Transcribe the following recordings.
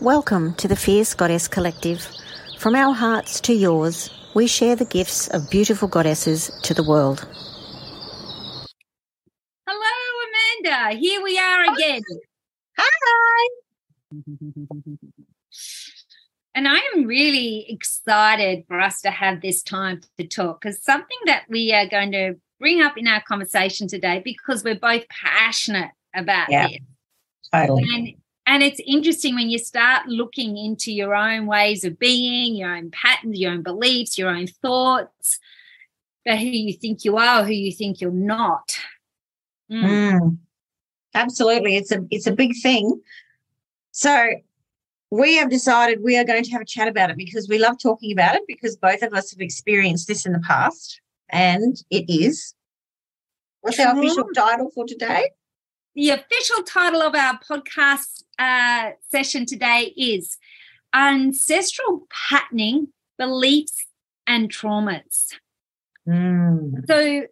Welcome to the Fierce Goddess Collective. From our hearts to yours, we share the gifts of beautiful goddesses to the world. Hello, Amanda. Here we are again. Hi. And I am really excited for us to have this time to talk because something that we are going to bring up in our conversation today because we're both passionate about it. Yeah. this. Totally. And and it's interesting when you start looking into your own ways of being, your own patterns, your own beliefs, your own thoughts, about who you think you are, who you think you're not. Mm. Mm. Absolutely. It's a it's a big thing. So we have decided we are going to have a chat about it because we love talking about it because both of us have experienced this in the past. And it is what's our official title for today? The official title of our podcast uh, session today is Ancestral Patterning, Beliefs and Traumas. Mm. So,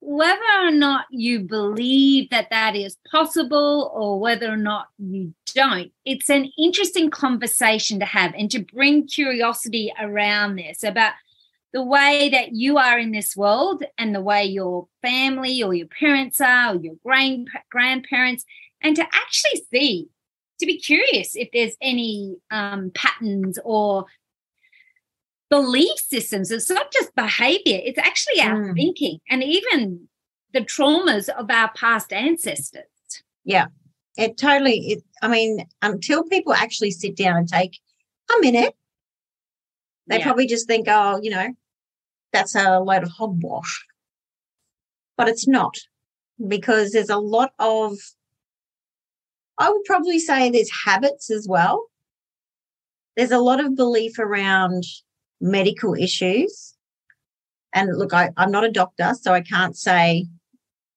whether or not you believe that that is possible or whether or not you don't, it's an interesting conversation to have and to bring curiosity around this about the way that you are in this world and the way your family or your parents are or your grand, grandparents, and to actually see, to be curious if there's any um, patterns or belief systems. It's not just behavior, it's actually our Mm. thinking and even the traumas of our past ancestors. Yeah. It totally it I mean, until people actually sit down and take a minute, they Yeah. probably just think, oh, you know, that's a load of hogwash. But it's not because there's a lot of, I would probably say there's habits as well. There's a lot of belief around medical issues. And look, I, I'm not a doctor, so I can't say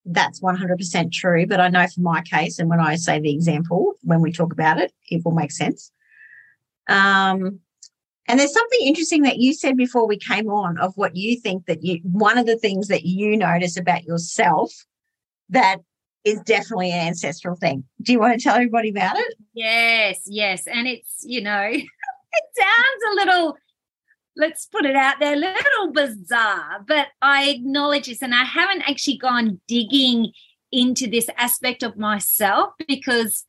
that's 100% true, but I know for my case, and when I say the example, when we talk about it, it will make sense. Um, and there's something interesting that you said before we came on of what you think that you, one of the things that you notice about yourself that is definitely an ancestral thing. Do you want to tell everybody about it? Yes, yes. And it's, you know, it sounds a little, let's put it out there, a little bizarre, but I acknowledge this and I haven't actually gone digging into this aspect of myself because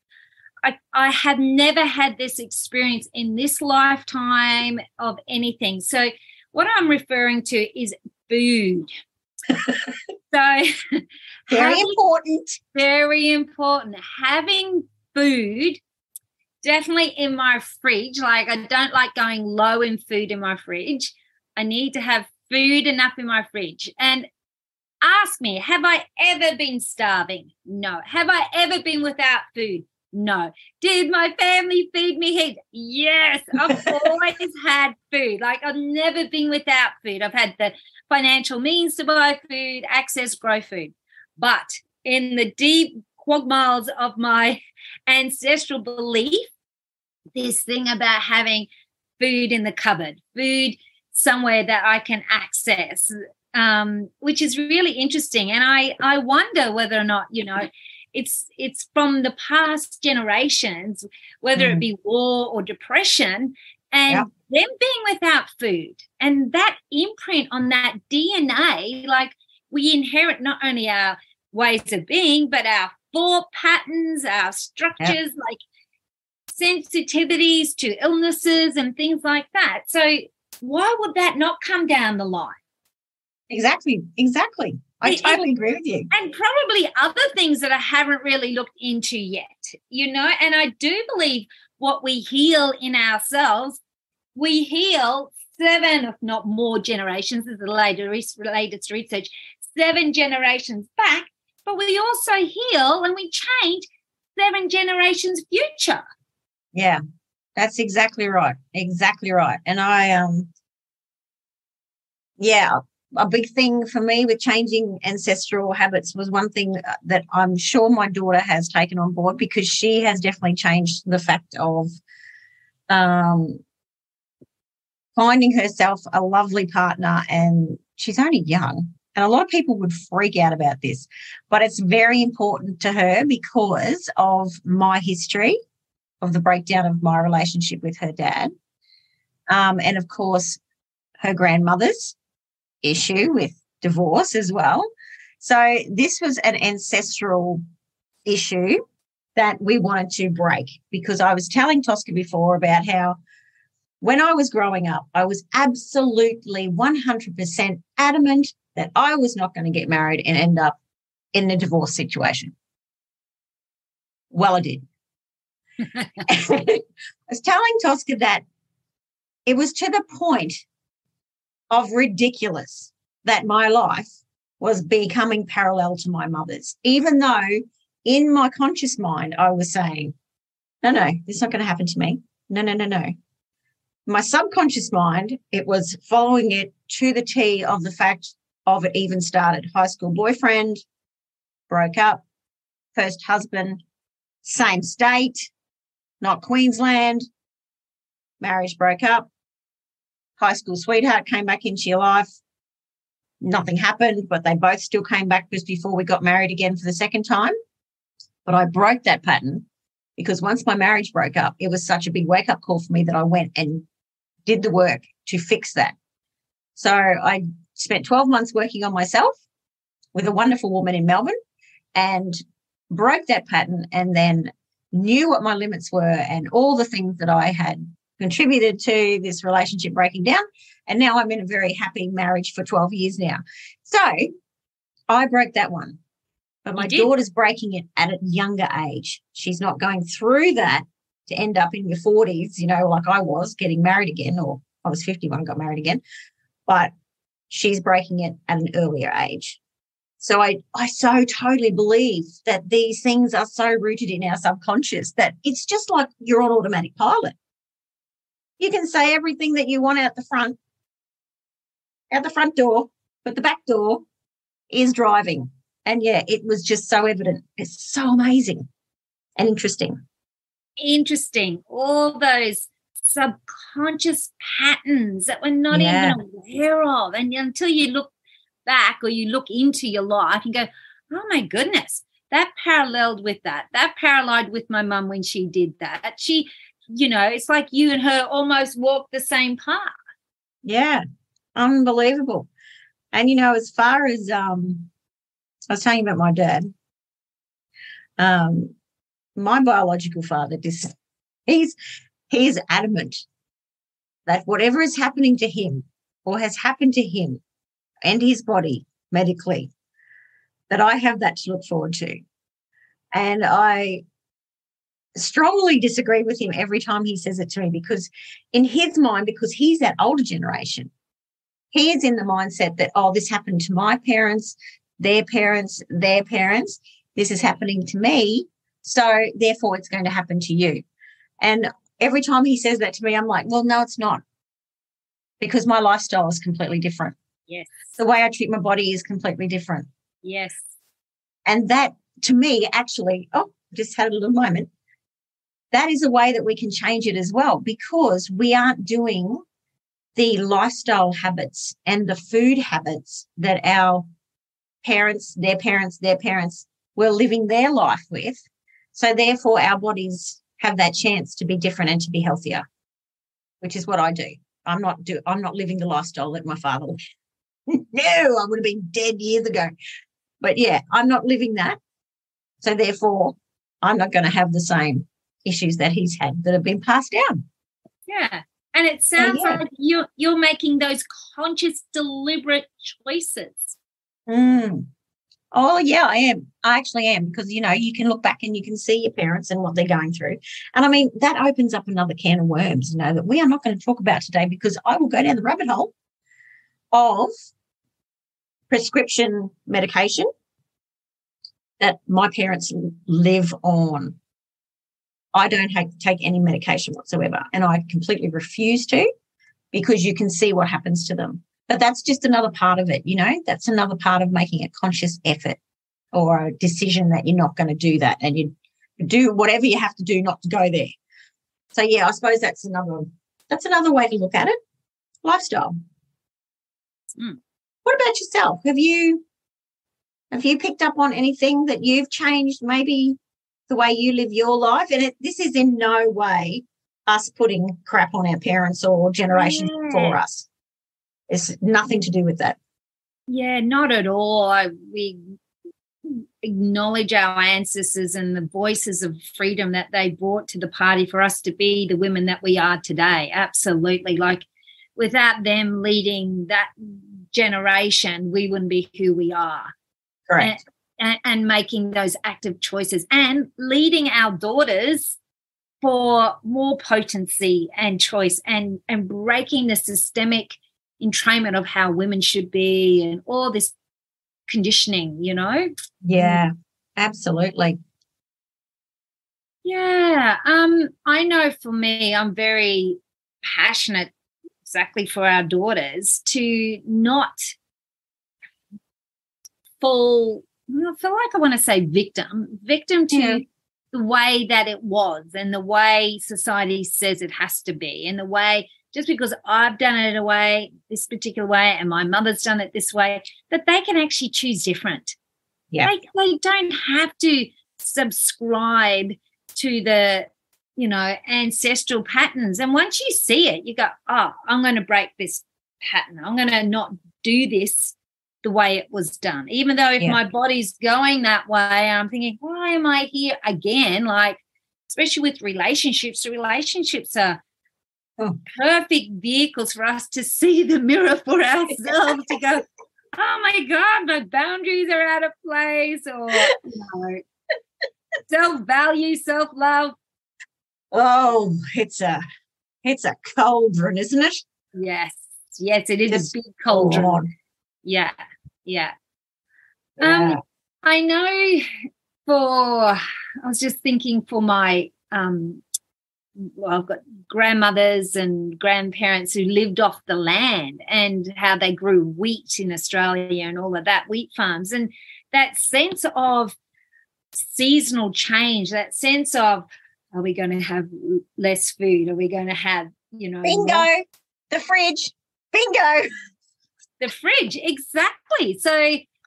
I, I have never had this experience in this lifetime of anything. So, what I'm referring to is food. so, Very having- important. very important. Having food definitely in my fridge. Like, I don't like going low in food in my fridge. I need to have food enough in my fridge. And ask me, have I ever been starving? No. Have I ever been without food? No. Did my family feed me heat? Yes. I've always had food. Like, I've never been without food. I've had the financial means to buy food, access, grow food. But in the deep quagmires of my ancestral belief, this thing about having food in the cupboard, food somewhere that I can access, um, which is really interesting. And I, I wonder whether or not, you know, it's it's from the past generations, whether it Mm. be war or depression, and Yeah. them being without food and that imprint on that DNA, like we inherit not only our ways of being, but our thought patterns, our structures, like sensitivities to illnesses and things like that. So why would that not come down the line? Exactly. Exactly. I totally agree with you. and probably other things that I haven't really looked into yet, you know. And I do believe what we heal in ourselves, we heal seven, if not more, generations. This is the latest, latest research, seven generations back. But we also heal and we change seven generations future. Yeah, that's exactly right. Exactly right. And I, um, yeah, a big thing for me with changing ancestral habits was one thing that I'm sure my daughter has taken on board because she has definitely changed the fact of um, finding herself a lovely partner. And she's only young. And a lot of people would freak out about this, but it's very important to her because of my history of the breakdown of my relationship with her dad. Um, and of course, her grandmother's issue with divorce as well. So this was an ancestral issue that we wanted to break because I was telling Tosca before about how when I was growing up, I was absolutely 100% adamant that I was not going to get married and end up in a divorce situation. Well, I did. I was telling Tosca that it was to the point of ridiculous that my life was becoming parallel to my mother's, even though in my conscious mind I was saying, no, no, is not going to happen to me. No, no, no, no. My subconscious mind, it was following it to the T of the fact of it even started. High school boyfriend, broke up, first husband, same state, not Queensland, marriage broke up, high school sweetheart came back into your life. Nothing happened, but they both still came back just before we got married again for the second time. But I broke that pattern because once my marriage broke up, it was such a big wake up call for me that I went and did the work to fix that. So I spent 12 months working on myself with a wonderful woman in Melbourne and broke that pattern and then knew what my limits were and all the things that I had contributed to this relationship breaking down. And now I'm in a very happy marriage for 12 years now. So I broke that one. But my daughter's breaking it at a younger age. She's not going through that to end up in your 40s, you know, like I was getting married again, or I was 50 when I got married again. But she's breaking it at an earlier age. So I, I so totally believe that these things are so rooted in our subconscious that it's just like you're on automatic pilot. You can say everything that you want out the front, out the front door, but the back door is driving. And yeah, it was just so evident. It's so amazing and interesting. Interesting. All those subconscious patterns that we're not yeah. even aware of. And until you look back or you look into your life and go, oh my goodness, that paralleled with that. That paralleled with my mum when she did that. She, you know, it's like you and her almost walk the same path. Yeah, unbelievable. And you know, as far as um, I was telling you about my dad. Um, my biological father, just he's he's adamant that whatever is happening to him or has happened to him and his body medically, that I have that to look forward to. And I strongly disagree with him every time he says it to me because, in his mind, because he's that older generation, he is in the mindset that, oh, this happened to my parents, their parents, their parents. This is happening to me. So, therefore, it's going to happen to you. And every time he says that to me, I'm like, well, no, it's not. Because my lifestyle is completely different. Yes. The way I treat my body is completely different. Yes. And that to me actually, oh, just had a little moment. That is a way that we can change it as well because we aren't doing the lifestyle habits and the food habits that our parents, their parents, their parents were living their life with. So therefore our bodies have that chance to be different and to be healthier, which is what I do. I'm not do I'm not living the lifestyle that my father lived. no, I would have been dead years ago. But yeah, I'm not living that. So therefore, I'm not going to have the same issues that he's had that have been passed down. Yeah. And it sounds so, yeah. like you're you're making those conscious, deliberate choices. Mm. Oh yeah, I am. I actually am because you know you can look back and you can see your parents and what they're going through, and I mean that opens up another can of worms. You know that we are not going to talk about today because I will go down the rabbit hole of prescription medication that my parents live on. I don't have, take any medication whatsoever, and I completely refuse to because you can see what happens to them. But that's just another part of it, you know, that's another part of making a conscious effort or a decision that you're not going to do that and you do whatever you have to do not to go there. So yeah, I suppose that's another that's another way to look at it. Lifestyle. Mm. What about yourself? Have you have you picked up on anything that you've changed maybe the way you live your life. And it, this is in no way us putting crap on our parents or generations Yeah. before us. It's nothing to do with that. Yeah, not at all. I, we acknowledge our ancestors and the voices of freedom that they brought to the party for us to be the women that we are today. Absolutely. Like without them leading that generation, we wouldn't be who we are. Correct. And, and making those active choices and leading our daughters for more potency and choice and, and breaking the systemic entrainment of how women should be and all this conditioning, you know? Yeah, absolutely. Yeah. Um, I know for me, I'm very passionate exactly for our daughters to not fall I feel like I want to say victim, victim to Yeah. the way that it was and the way society says it has to be, and the way just because I've done it a way, this particular way, and my mother's done it this way, that they can actually choose different. Yeah. They, they don't have to subscribe to the you know ancestral patterns and once you see it you go oh i'm going to break this pattern i'm going to not do this the way it was done even though if Yeah. my body's going that way i'm thinking why am i here again like especially with relationships the relationships are Oh. perfect vehicles for us to see the mirror for ourselves to go oh my god my boundaries are out of place or you know self-value self-love Oh, it's a it's a cauldron, isn't it? yes yes it is Just a big cauldron. Yeah yeah Yeah. Um, I know for I was just thinking for my um well, I've got grandmothers and grandparents who lived off the land and how they grew wheat in Australia and all of that wheat farms and that sense of seasonal change, that sense of are we going to have less food? Are we going to have, you know, Bingo. more- The fridge. Bingo. the fridge. Exactly. So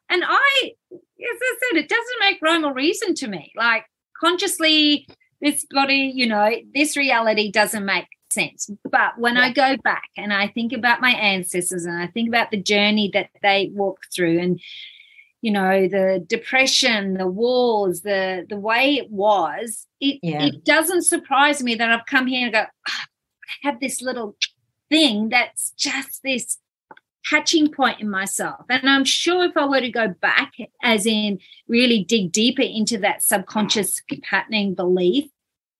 and i as i said it doesn't make rhyme or reason to me. Like consciously this body you know this reality doesn't make sense. But when i go back and i think about my ancestors and i think about the journey that they walked through and you know the depression the wars the the way it was it Yeah. it doesn't surprise me that i've come here and go "Ah, i have this little thing that's just this catching point in myself. And I'm sure if I were to go back, as in really dig deeper into that subconscious patterning belief,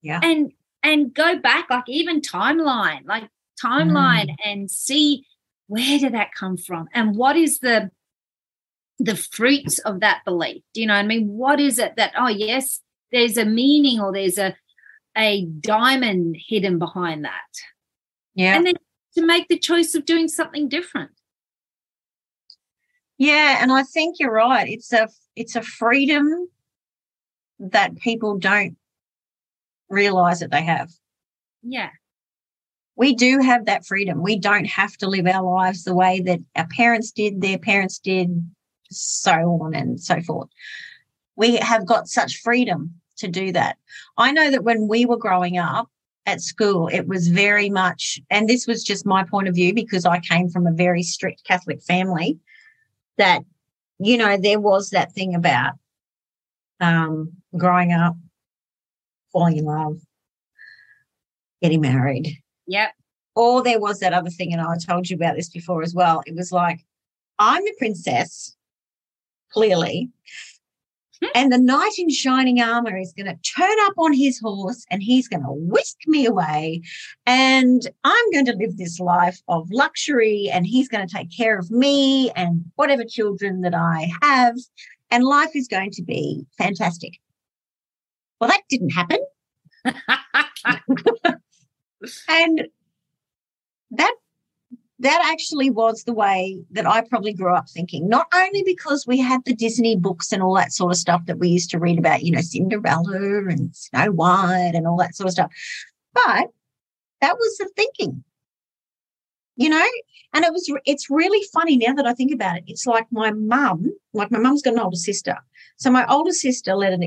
Yeah. and and go back, like even timeline, like timeline, mm. and see where did that come from, and what is the the fruits of that belief. Do you know what I mean? What is it that? Oh yes, there's a meaning, or there's a a diamond hidden behind that, Yeah. and then to make the choice of doing something different. Yeah, and I think you're right. It's a it's a freedom that people don't realize that they have. Yeah. We do have that freedom. We don't have to live our lives the way that our parents did, their parents did, so on and so forth. We have got such freedom to do that. I know that when we were growing up at school, it was very much, and this was just my point of view because I came from a very strict Catholic family, that, you know, there was that thing about um, growing up, falling in love, getting married, Yep. or there was that other thing, and I told you about this before as well. It was like, I'm the princess, clearly, Hmm? and the knight in shining armor is going to turn up on his horse and he's going to whisk me away. And I'm going to live this life of luxury, and he's going to take care of me and whatever children that I have. And life is going to be fantastic. Well, that didn't happen. and that that actually was the way that I probably grew up thinking. Not only because we had the Disney books and all that sort of stuff that we used to read about, you know, Cinderella and Snow White and all that sort of stuff, but that was the thinking. you know and it was it's really funny now that i think about it it's like my mum like my mum's got an older sister so my older sister led an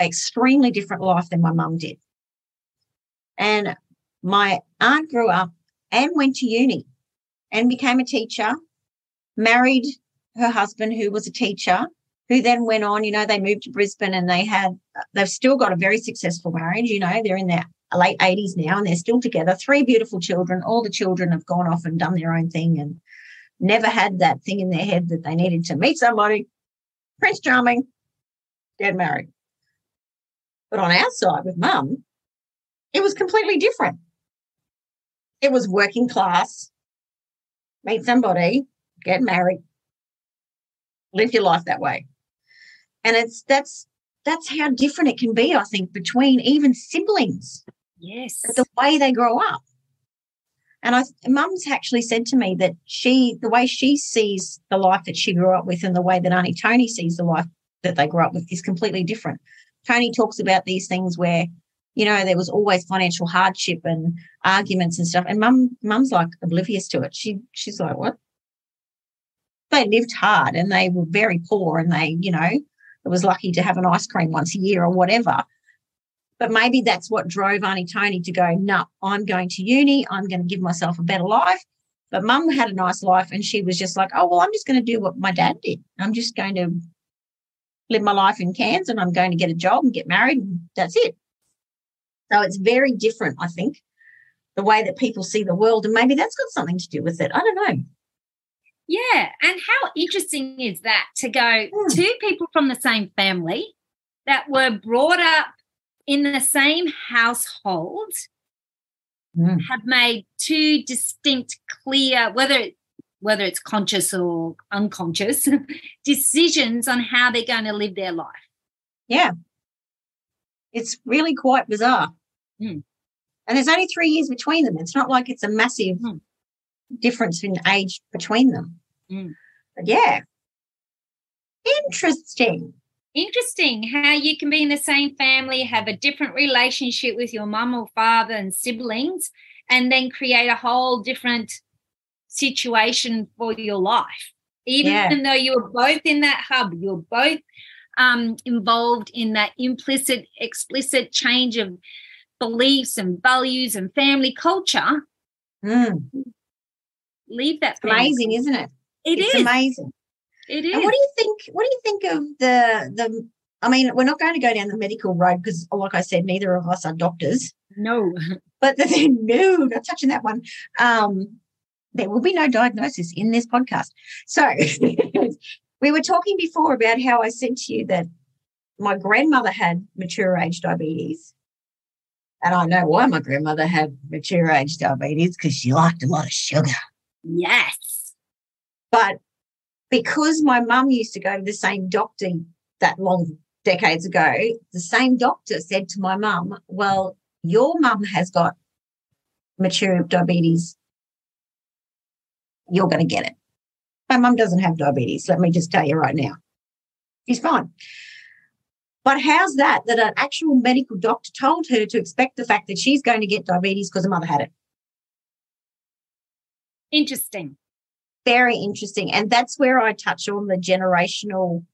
extremely different life than my mum did and my aunt grew up and went to uni and became a teacher married her husband who was a teacher who then went on you know they moved to brisbane and they had they've still got a very successful marriage you know they're in their late 80s now and they're still together. Three beautiful children. All the children have gone off and done their own thing and never had that thing in their head that they needed to meet somebody. Prince Charming, get married. But on our side with mum, it was completely different. It was working class, meet somebody, get married, live your life that way. And it's that's that's how different it can be, I think, between even siblings. Yes. The way they grow up. And I, mum's actually said to me that she, the way she sees the life that she grew up with and the way that Auntie Tony sees the life that they grew up with is completely different. Tony talks about these things where, you know, there was always financial hardship and arguments and stuff. And mum, mum's like oblivious to it. She, she's like, what? They lived hard and they were very poor and they, you know, it was lucky to have an ice cream once a year or whatever. But maybe that's what drove Auntie Tony to go, no, I'm going to uni. I'm going to give myself a better life. But mum had a nice life and she was just like, oh, well, I'm just going to do what my dad did. I'm just going to live my life in Cairns and I'm going to get a job and get married. And that's it. So it's very different, I think, the way that people see the world. And maybe that's got something to do with it. I don't know. Yeah. And how interesting is that to go mm. two people from the same family that were brought up in the same household mm. have made two distinct, clear, whether whether it's conscious or unconscious, decisions on how they're going to live their life. Yeah. It's really quite bizarre. Mm. And there's only three years between them. It's not like it's a massive mm. difference in age between them. Mm. But yeah. Interesting interesting how you can be in the same family, have a different relationship with your mum or father and siblings, and then create a whole different situation for your life. Even yeah. though you were both in that hub, you're both um, involved in that implicit, explicit change of beliefs and values and family culture. Mm. Leave that. Amazing, isn't it? It it's is. amazing. It is. And what do you think? What do you think of the the? I mean, we're not going to go down the medical road because, like I said, neither of us are doctors. No. But the, thing, no, not touching that one. Um, there will be no diagnosis in this podcast. So we were talking before about how I said to you that my grandmother had mature age diabetes. And I know why my grandmother had mature age diabetes because she liked a lot of sugar. Yes. But because my mum used to go to the same doctor that long decades ago, the same doctor said to my mum, Well, your mum has got mature diabetes. You're going to get it. My mum doesn't have diabetes. Let me just tell you right now. She's fine. But how's that? That an actual medical doctor told her to expect the fact that she's going to get diabetes because her mother had it. Interesting very interesting. And that's where I touch on the generational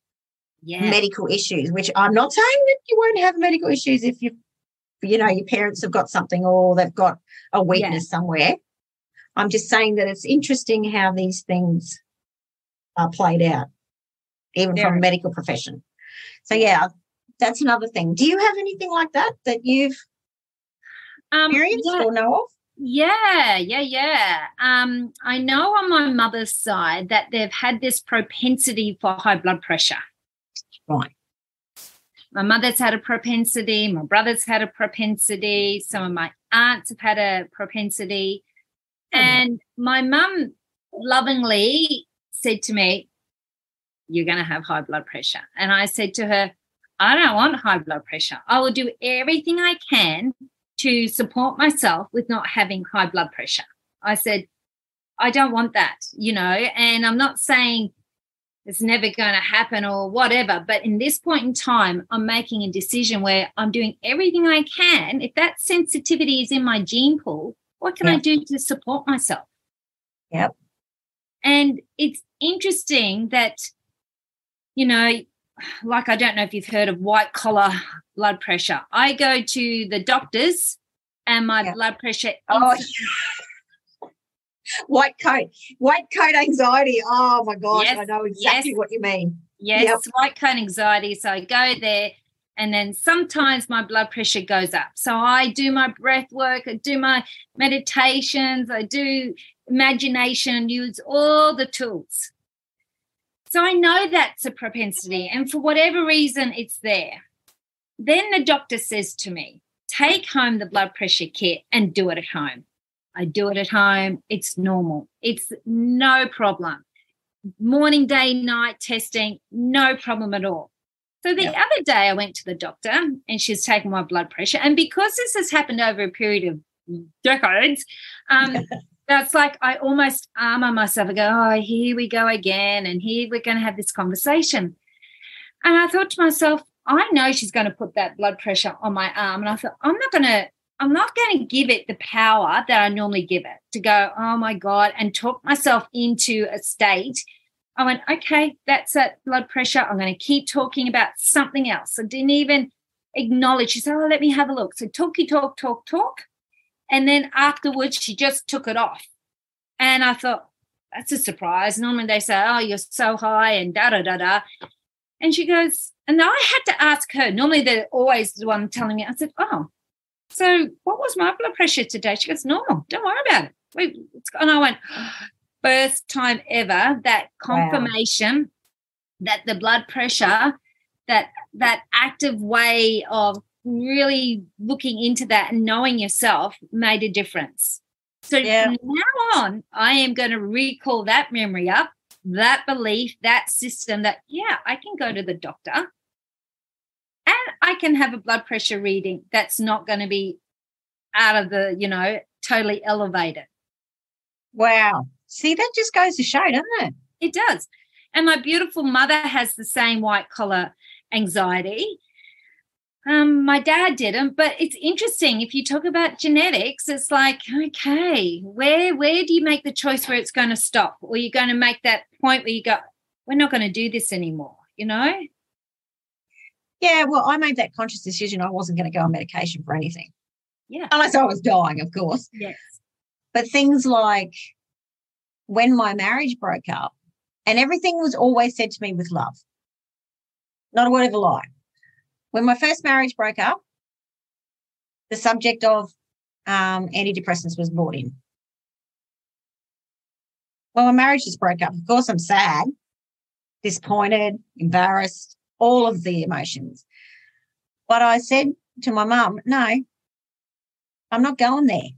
yeah. medical issues, which I'm not saying that you won't have medical issues if you, you know, your parents have got something or they've got a weakness yeah. somewhere. I'm just saying that it's interesting how these things are played out, even from a medical profession. So yeah, that's another thing. Do you have anything like that that you've um, experienced yeah. or know of? Yeah, yeah, yeah. Um, I know on my mother's side that they've had this propensity for high blood pressure. Right. My mother's had a propensity, my brother's had a propensity, some of my aunts have had a propensity. Mm. And my mum lovingly said to me, You're going to have high blood pressure. And I said to her, I don't want high blood pressure. I will do everything I can to support myself with not having high blood pressure. I said, I don't want that, you know, and I'm not saying it's never going to happen or whatever, but in this point in time, I'm making a decision where I'm doing everything I can. If that sensitivity is in my gene pool, what can yeah. I do to support myself? Yep. And it's interesting that, you know, like I don't know if you've heard of white collar blood pressure. I go to the doctors and my Yep. blood pressure Oh, white coat, white coat anxiety. Oh my gosh, Yes, I know exactly yes. what you mean. Yes, Yep. white coat anxiety. So I go there, and then sometimes my blood pressure goes up. So I do my breath work, I do my meditations, I do imagination, use all the tools. So I know that's a propensity, and for whatever reason, it's there. Then the doctor says to me, Take home the blood pressure kit and do it at home. I do it at home. It's normal, it's no problem morning, day, night testing, no problem at all. So the Yeah. other day I went to the doctor and she's taken my blood pressure. And because this has happened over a period of decades, um, that's like I almost armor myself and go, oh, here we go again. And here we're going to have this conversation. And I thought to myself, I know she's going to put that blood pressure on my arm. And I thought, I'm not going to. I'm not going to give it the power that I normally give it to go, oh my God, and talk myself into a state. I went, okay, that's that blood pressure. I'm going to keep talking about something else. I didn't even acknowledge. She said, oh, let me have a look. So talky, talk, talk, talk. And then afterwards, she just took it off. And I thought, that's a surprise. Normally they say, oh, you're so high and da da da da. And she goes, and I had to ask her. Normally they're always the one telling me. I said, oh, so what was my blood pressure today? She goes, normal. Don't worry about it. Wait, it's- and I went, first time ever that Wow. confirmation that the blood pressure, that that active way of really looking into that and knowing yourself made a difference. So Yeah. from now on, I am going to recall that memory up, that belief, that system that, yeah, I can go to the doctor and I can have a blood pressure reading that's not going to be out of the, you know, totally elevated. Wow. See, that just goes to show, doesn't it? It does. And my beautiful mother has the same white collar anxiety. Um, my dad didn't, but it's interesting. If you talk about genetics, it's like, okay, where where do you make the choice where it's going to stop? Or you're going to make that point where you go, we're not going to do this anymore, you know? Yeah, well, I made that conscious decision. I wasn't going to go on medication for anything, Yeah. unless I was dying, of course. Yes. But things like when my marriage broke up, and everything was always said to me with love, not a word of a lie. When my first marriage broke up, the subject of um, antidepressants was brought in. Well, my marriage just broke up. Of course, I'm sad, disappointed, embarrassed, all of the emotions. But I said to my mum, no, I'm not going there.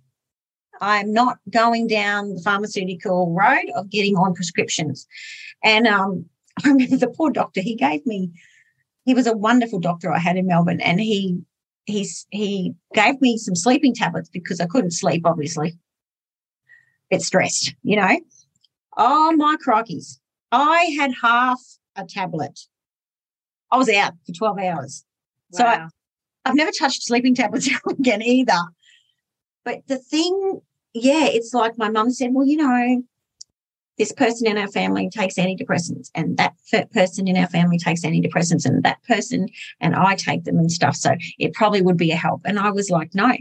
I'm not going down the pharmaceutical road of getting on prescriptions. And um, I remember the poor doctor, he gave me, he was a wonderful doctor I had in Melbourne, and he he's he gave me some sleeping tablets because I couldn't sleep, obviously. Bit stressed, you know. Oh my crockies. I had half a tablet. I was out for 12 hours. So I- I've never touched sleeping tablets again either. But the thing, yeah, it's like my mum said, well, you know, this person in our family takes antidepressants, and that person in our family takes antidepressants, and that person and I take them and stuff. So it probably would be a help. And I was like, no,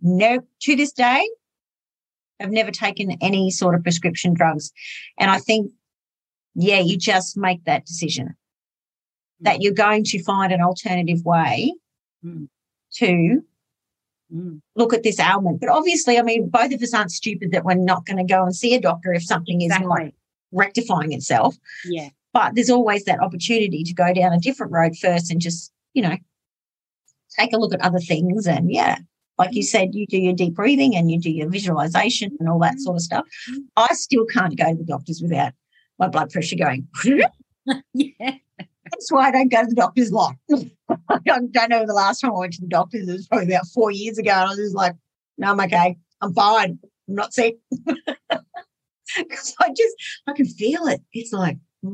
no, to this day, I've never taken any sort of prescription drugs. And I think, yeah, you just make that decision that you're going to find an alternative way Mm. to Mm. look at this ailment. But obviously, I mean, both of us aren't stupid that we're not going to go and see a doctor if something is not rectifying itself. Yeah. But there's always that opportunity to go down a different road first and just, you know, take a look at other things. And yeah, like you said, you do your deep breathing and you do your visualization and all that sort of stuff. Mm. I still can't go to the doctors without my blood pressure going. Yeah. That's why I don't go to the doctors a lot. I don't, don't know the last time I went to the doctors. It was probably about four years ago. And I was just like, no, I'm okay. I'm fine. I'm not sick. Because I just, I can feel it. It's like, the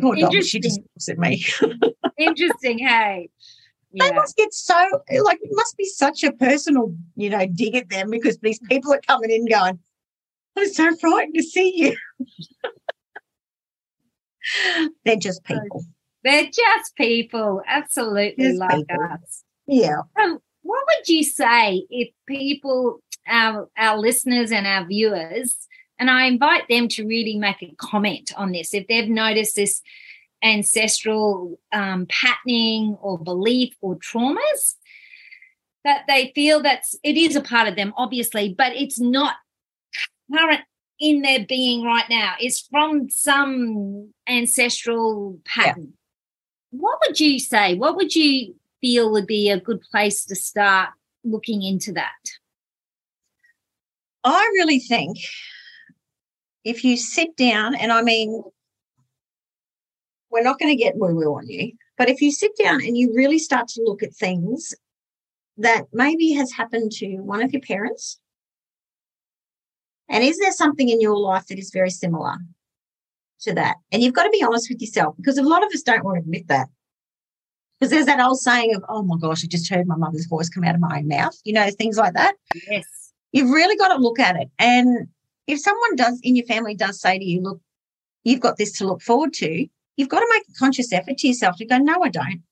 poor doctor, she just looks at me. Interesting. Hey. They must get so like it must be such a personal, you know, dig at them because these people are coming in going, I'm so frightened to see you. They're just people. They're just people, absolutely Just like people. us. Yeah. So, what would you say if people, our our listeners and our viewers, and I invite them to really make a comment on this if they've noticed this ancestral um, patterning or belief or traumas that they feel that's it is a part of them, obviously, but it's not current in their being right now. It's from some ancestral pattern. What would you say? What would you feel would be a good place to start looking into that? I really think if you sit down, and I mean, we're not going to get woo woo on you, but if you sit down and you really start to look at things that maybe has happened to one of your parents, and is there something in your life that is very similar to that? And you've got to be honest with yourself because a lot of us don't want to admit that. Because there's that old saying of, oh my gosh, I just heard my mother's voice come out of my own mouth, you know, things like that Yes. you've really got to look at it. And if someone does in your family does say to you, look, you've got this to look forward to, you've got to make a conscious effort to yourself to go, no, I don't.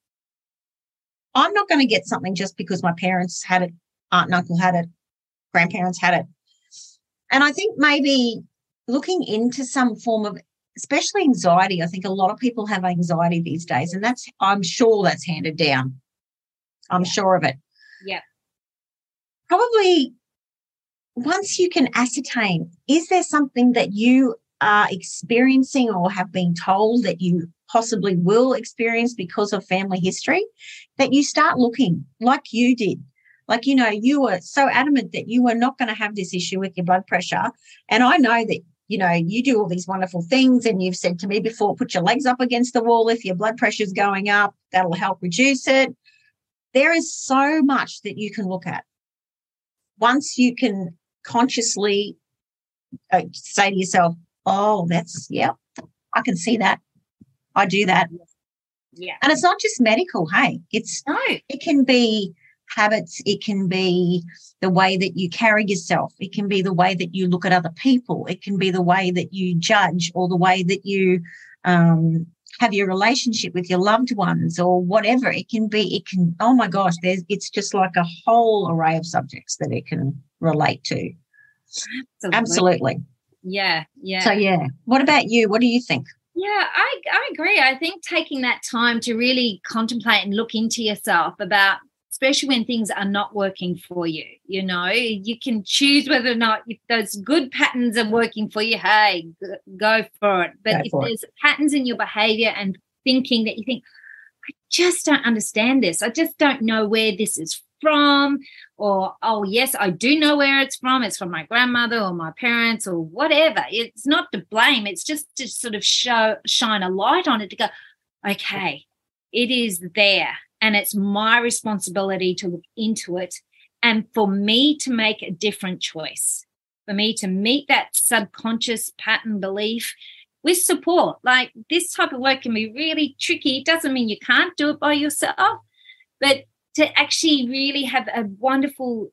I'm not going to get something just because my parents had it, aunt and uncle had it, grandparents had it. And I think maybe looking into some form of, especially anxiety, I think a lot of people have anxiety these days, and that's, I'm sure that's handed down. I'm Yeah. sure of it. Yeah. Probably once you can ascertain, is there something that you are experiencing or have been told that you possibly will experience because of family history, that you start looking like you did. Like, you know, you were so adamant that you were not going to have this issue with your blood pressure. And I know that, you know, you do all these wonderful things. And you've said to me before, put your legs up against the wall. If your blood pressure's going up, that'll help reduce it. There is so much that you can look at. Once you can consciously uh, say to yourself, oh, that's, yeah, I can see that. I do that. Yeah. And it's not just medical, hey, it's No. it can be habits, it can be the way that you carry yourself, it can be the way that you look at other people, it can be the way that you judge or the way that you um, have your relationship with your loved ones or whatever. It can be, it can, oh my gosh, there's it's just like a whole array of subjects that it can relate to. Absolutely. Absolutely. Yeah. Yeah. So yeah. What about you? What do you think? Yeah, I, I agree. I think taking that time to really contemplate and look into yourself about, especially when things are not working for you, you know, you can choose whether or not if those good patterns are working for you, hey, go for it. But Go if for it. there's patterns in your behavior and thinking that you think, I just don't understand this, I just don't know where this is from, or oh yes i do know where it's from. It's from my grandmother or my parents or whatever. It's not to blame. It's just to sort of show shine a light on it to go okay it is there and it's my responsibility to look into it and for me to make a different choice. For me to meet that subconscious pattern belief with support. Like this type of work can be really tricky. It doesn't mean you can't do it by yourself but to actually really have a wonderful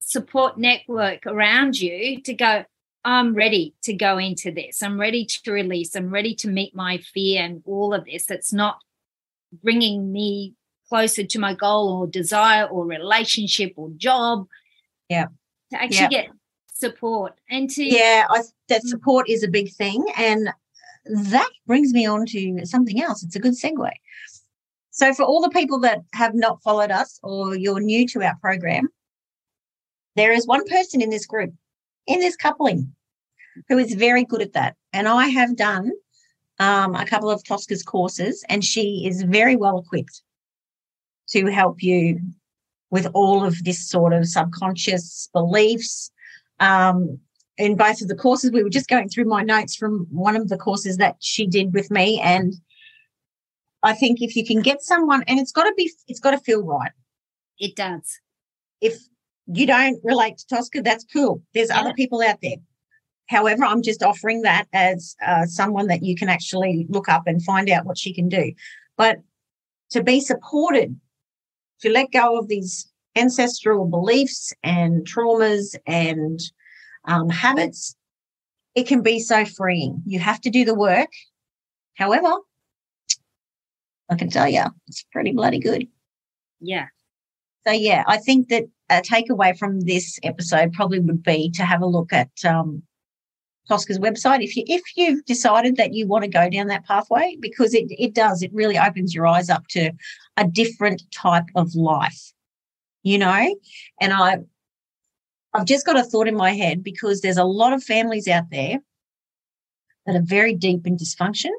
support network around you to go i'm ready to go into this. I'm ready to release. I'm ready to meet my fear and all of this. That's not bringing me closer to my goal or desire or relationship or job Yeah. to actually Yeah. get support and to Yeah, I, that support is a big thing. And that brings me on to something else. It's a good segue. So, for all the people that have not followed us or you're new to our program, there is one person in this group, in this coupling, who is very good at that. And I have done um, a couple of Tosca's courses, and she is very well equipped to help you with all of this sort of subconscious beliefs. Um, in both of the courses, we were just going through my notes from one of the courses that she did with me. And I think if you can get someone, and it's got to be, it's got to feel right. it does If you don't relate to Tosca, that's cool. There's Yeah. other people out there. However, I'm just offering that as uh, someone that you can actually look up and find out what she can do. But to be supported to let go of these ancestral beliefs and traumas and um, habits, it can be so freeing. You have to do the work. However, I can tell you, it's pretty bloody good. Yeah. So, yeah, I think that a takeaway from this episode probably would be to have a look at um, Tosca's website if you if you've decided that you want to go down that pathway because it it does it really opens your eyes up to a different type of life you know and I I've just got a thought in my head because there's a lot of families out there that are very deep in dysfunction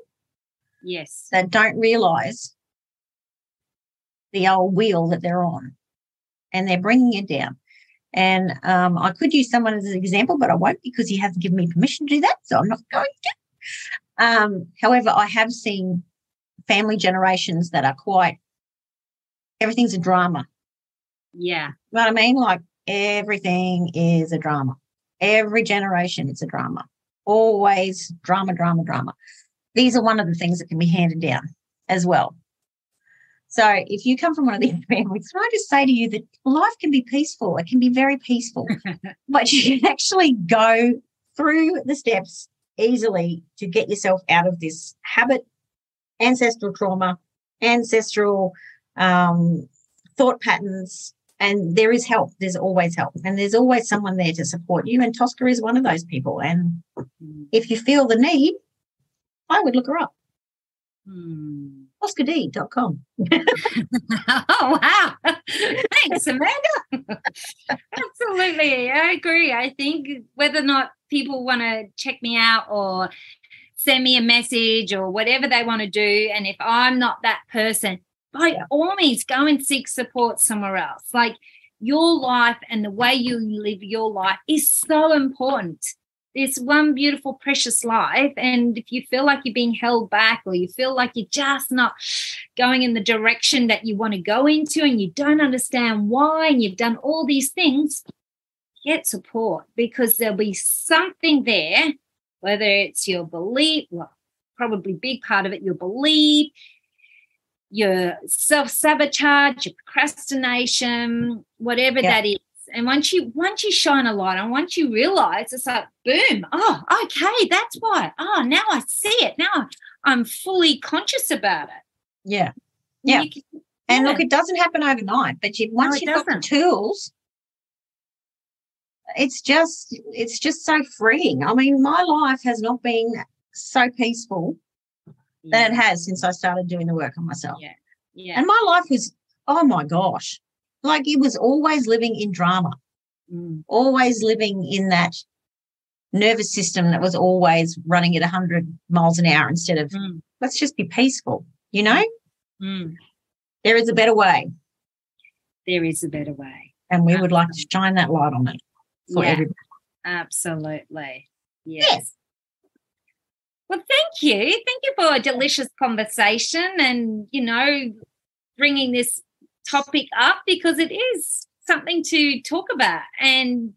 Yes. that don't realize the old wheel that they're on and they're bringing it down. And um, I could use someone as an example, but I won't because he hasn't given me permission to do that. So I'm not going to. Um, however, I have seen family generations that are quite, everything's a drama. Yeah. You know what I mean? Like everything is a drama. Every generation, it's a drama. Always drama, drama, drama. These are one of the things that can be handed down as well. So if you come from one of these families, can I just say to you that life can be peaceful? It can be very peaceful, but you can actually go through the steps easily to get yourself out of this habit, ancestral trauma, ancestral um, thought patterns. And there is help. There's always help. And there's always someone there to support you. And Tosca is one of those people. And Mm. if you feel the need, I would look her up. Hmm. ToscaDee.com. oh wow. Thanks amanda. Absolutely. I agree. I think whether or not people want to check me out or send me a message or whatever they want to do and if i'm not that person by all means go and seek support somewhere else. Like your life and the way you live your life is so important this one beautiful precious life and if you feel like you're being held back or you feel like you're just not going in the direction that you want to go into and you don't understand why and you've done all these things get support because there'll be something there whether it's your belief well probably big part of it your belief your self-sabotage your procrastination whatever Yeah. that is and once you once you shine a light and once you realize it's like boom oh okay that's why oh now i see it now i'm fully conscious about it Yeah. Yeah. Can- And yeah. look, it doesn't happen overnight, but you once it you've got the tools, it's just it's just so freeing. I mean, my life has not been so peaceful than it has since I started doing the work on myself. Yeah. yeah And my life was, oh my gosh, like it was always living in drama, Mm. always living in that nervous system that was always running at 100 miles an hour instead of Mm. let's just be peaceful. You know, Mm. there is a better way, there is a better way and we would like to shine that light on it for Yeah. everybody. absolutely yes. Yes. well thank you thank you for a delicious conversation and you know bringing this topic up because it is something to talk about and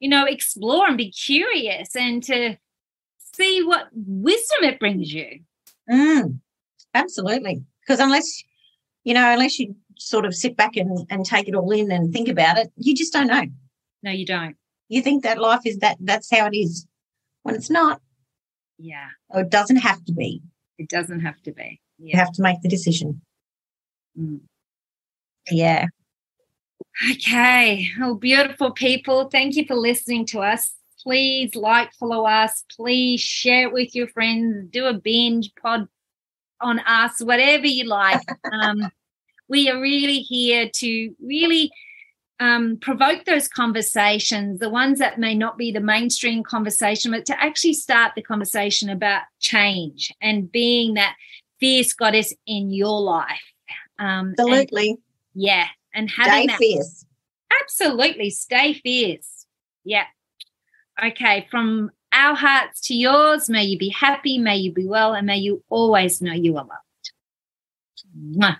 you know explore and be curious and to see what wisdom it brings you Mm, absolutely. Because unless, you know, unless you sort of sit back and, and take it all in and think about it, you just don't know. no you don't You think that life is that, that's how it is when it's not, yeah or it doesn't have to be. it doesn't have to be You have to make the decision. Mm. Yeah. Okay. Oh, beautiful people. Thank you for listening to us. Please like, follow us. Please share it with your friends. Do a binge pod on us, whatever you like. Um, we are really here to really um, provoke those conversations, the ones that may not be the mainstream conversation, but to actually start the conversation about change and being that fierce goddess in your life. Um, Absolutely. Yeah. And having Stay that fierce. Absolutely. Stay fierce. Yeah. Okay. From our hearts to yours, may you be happy, may you be well, and may you always know you are loved. Mwah.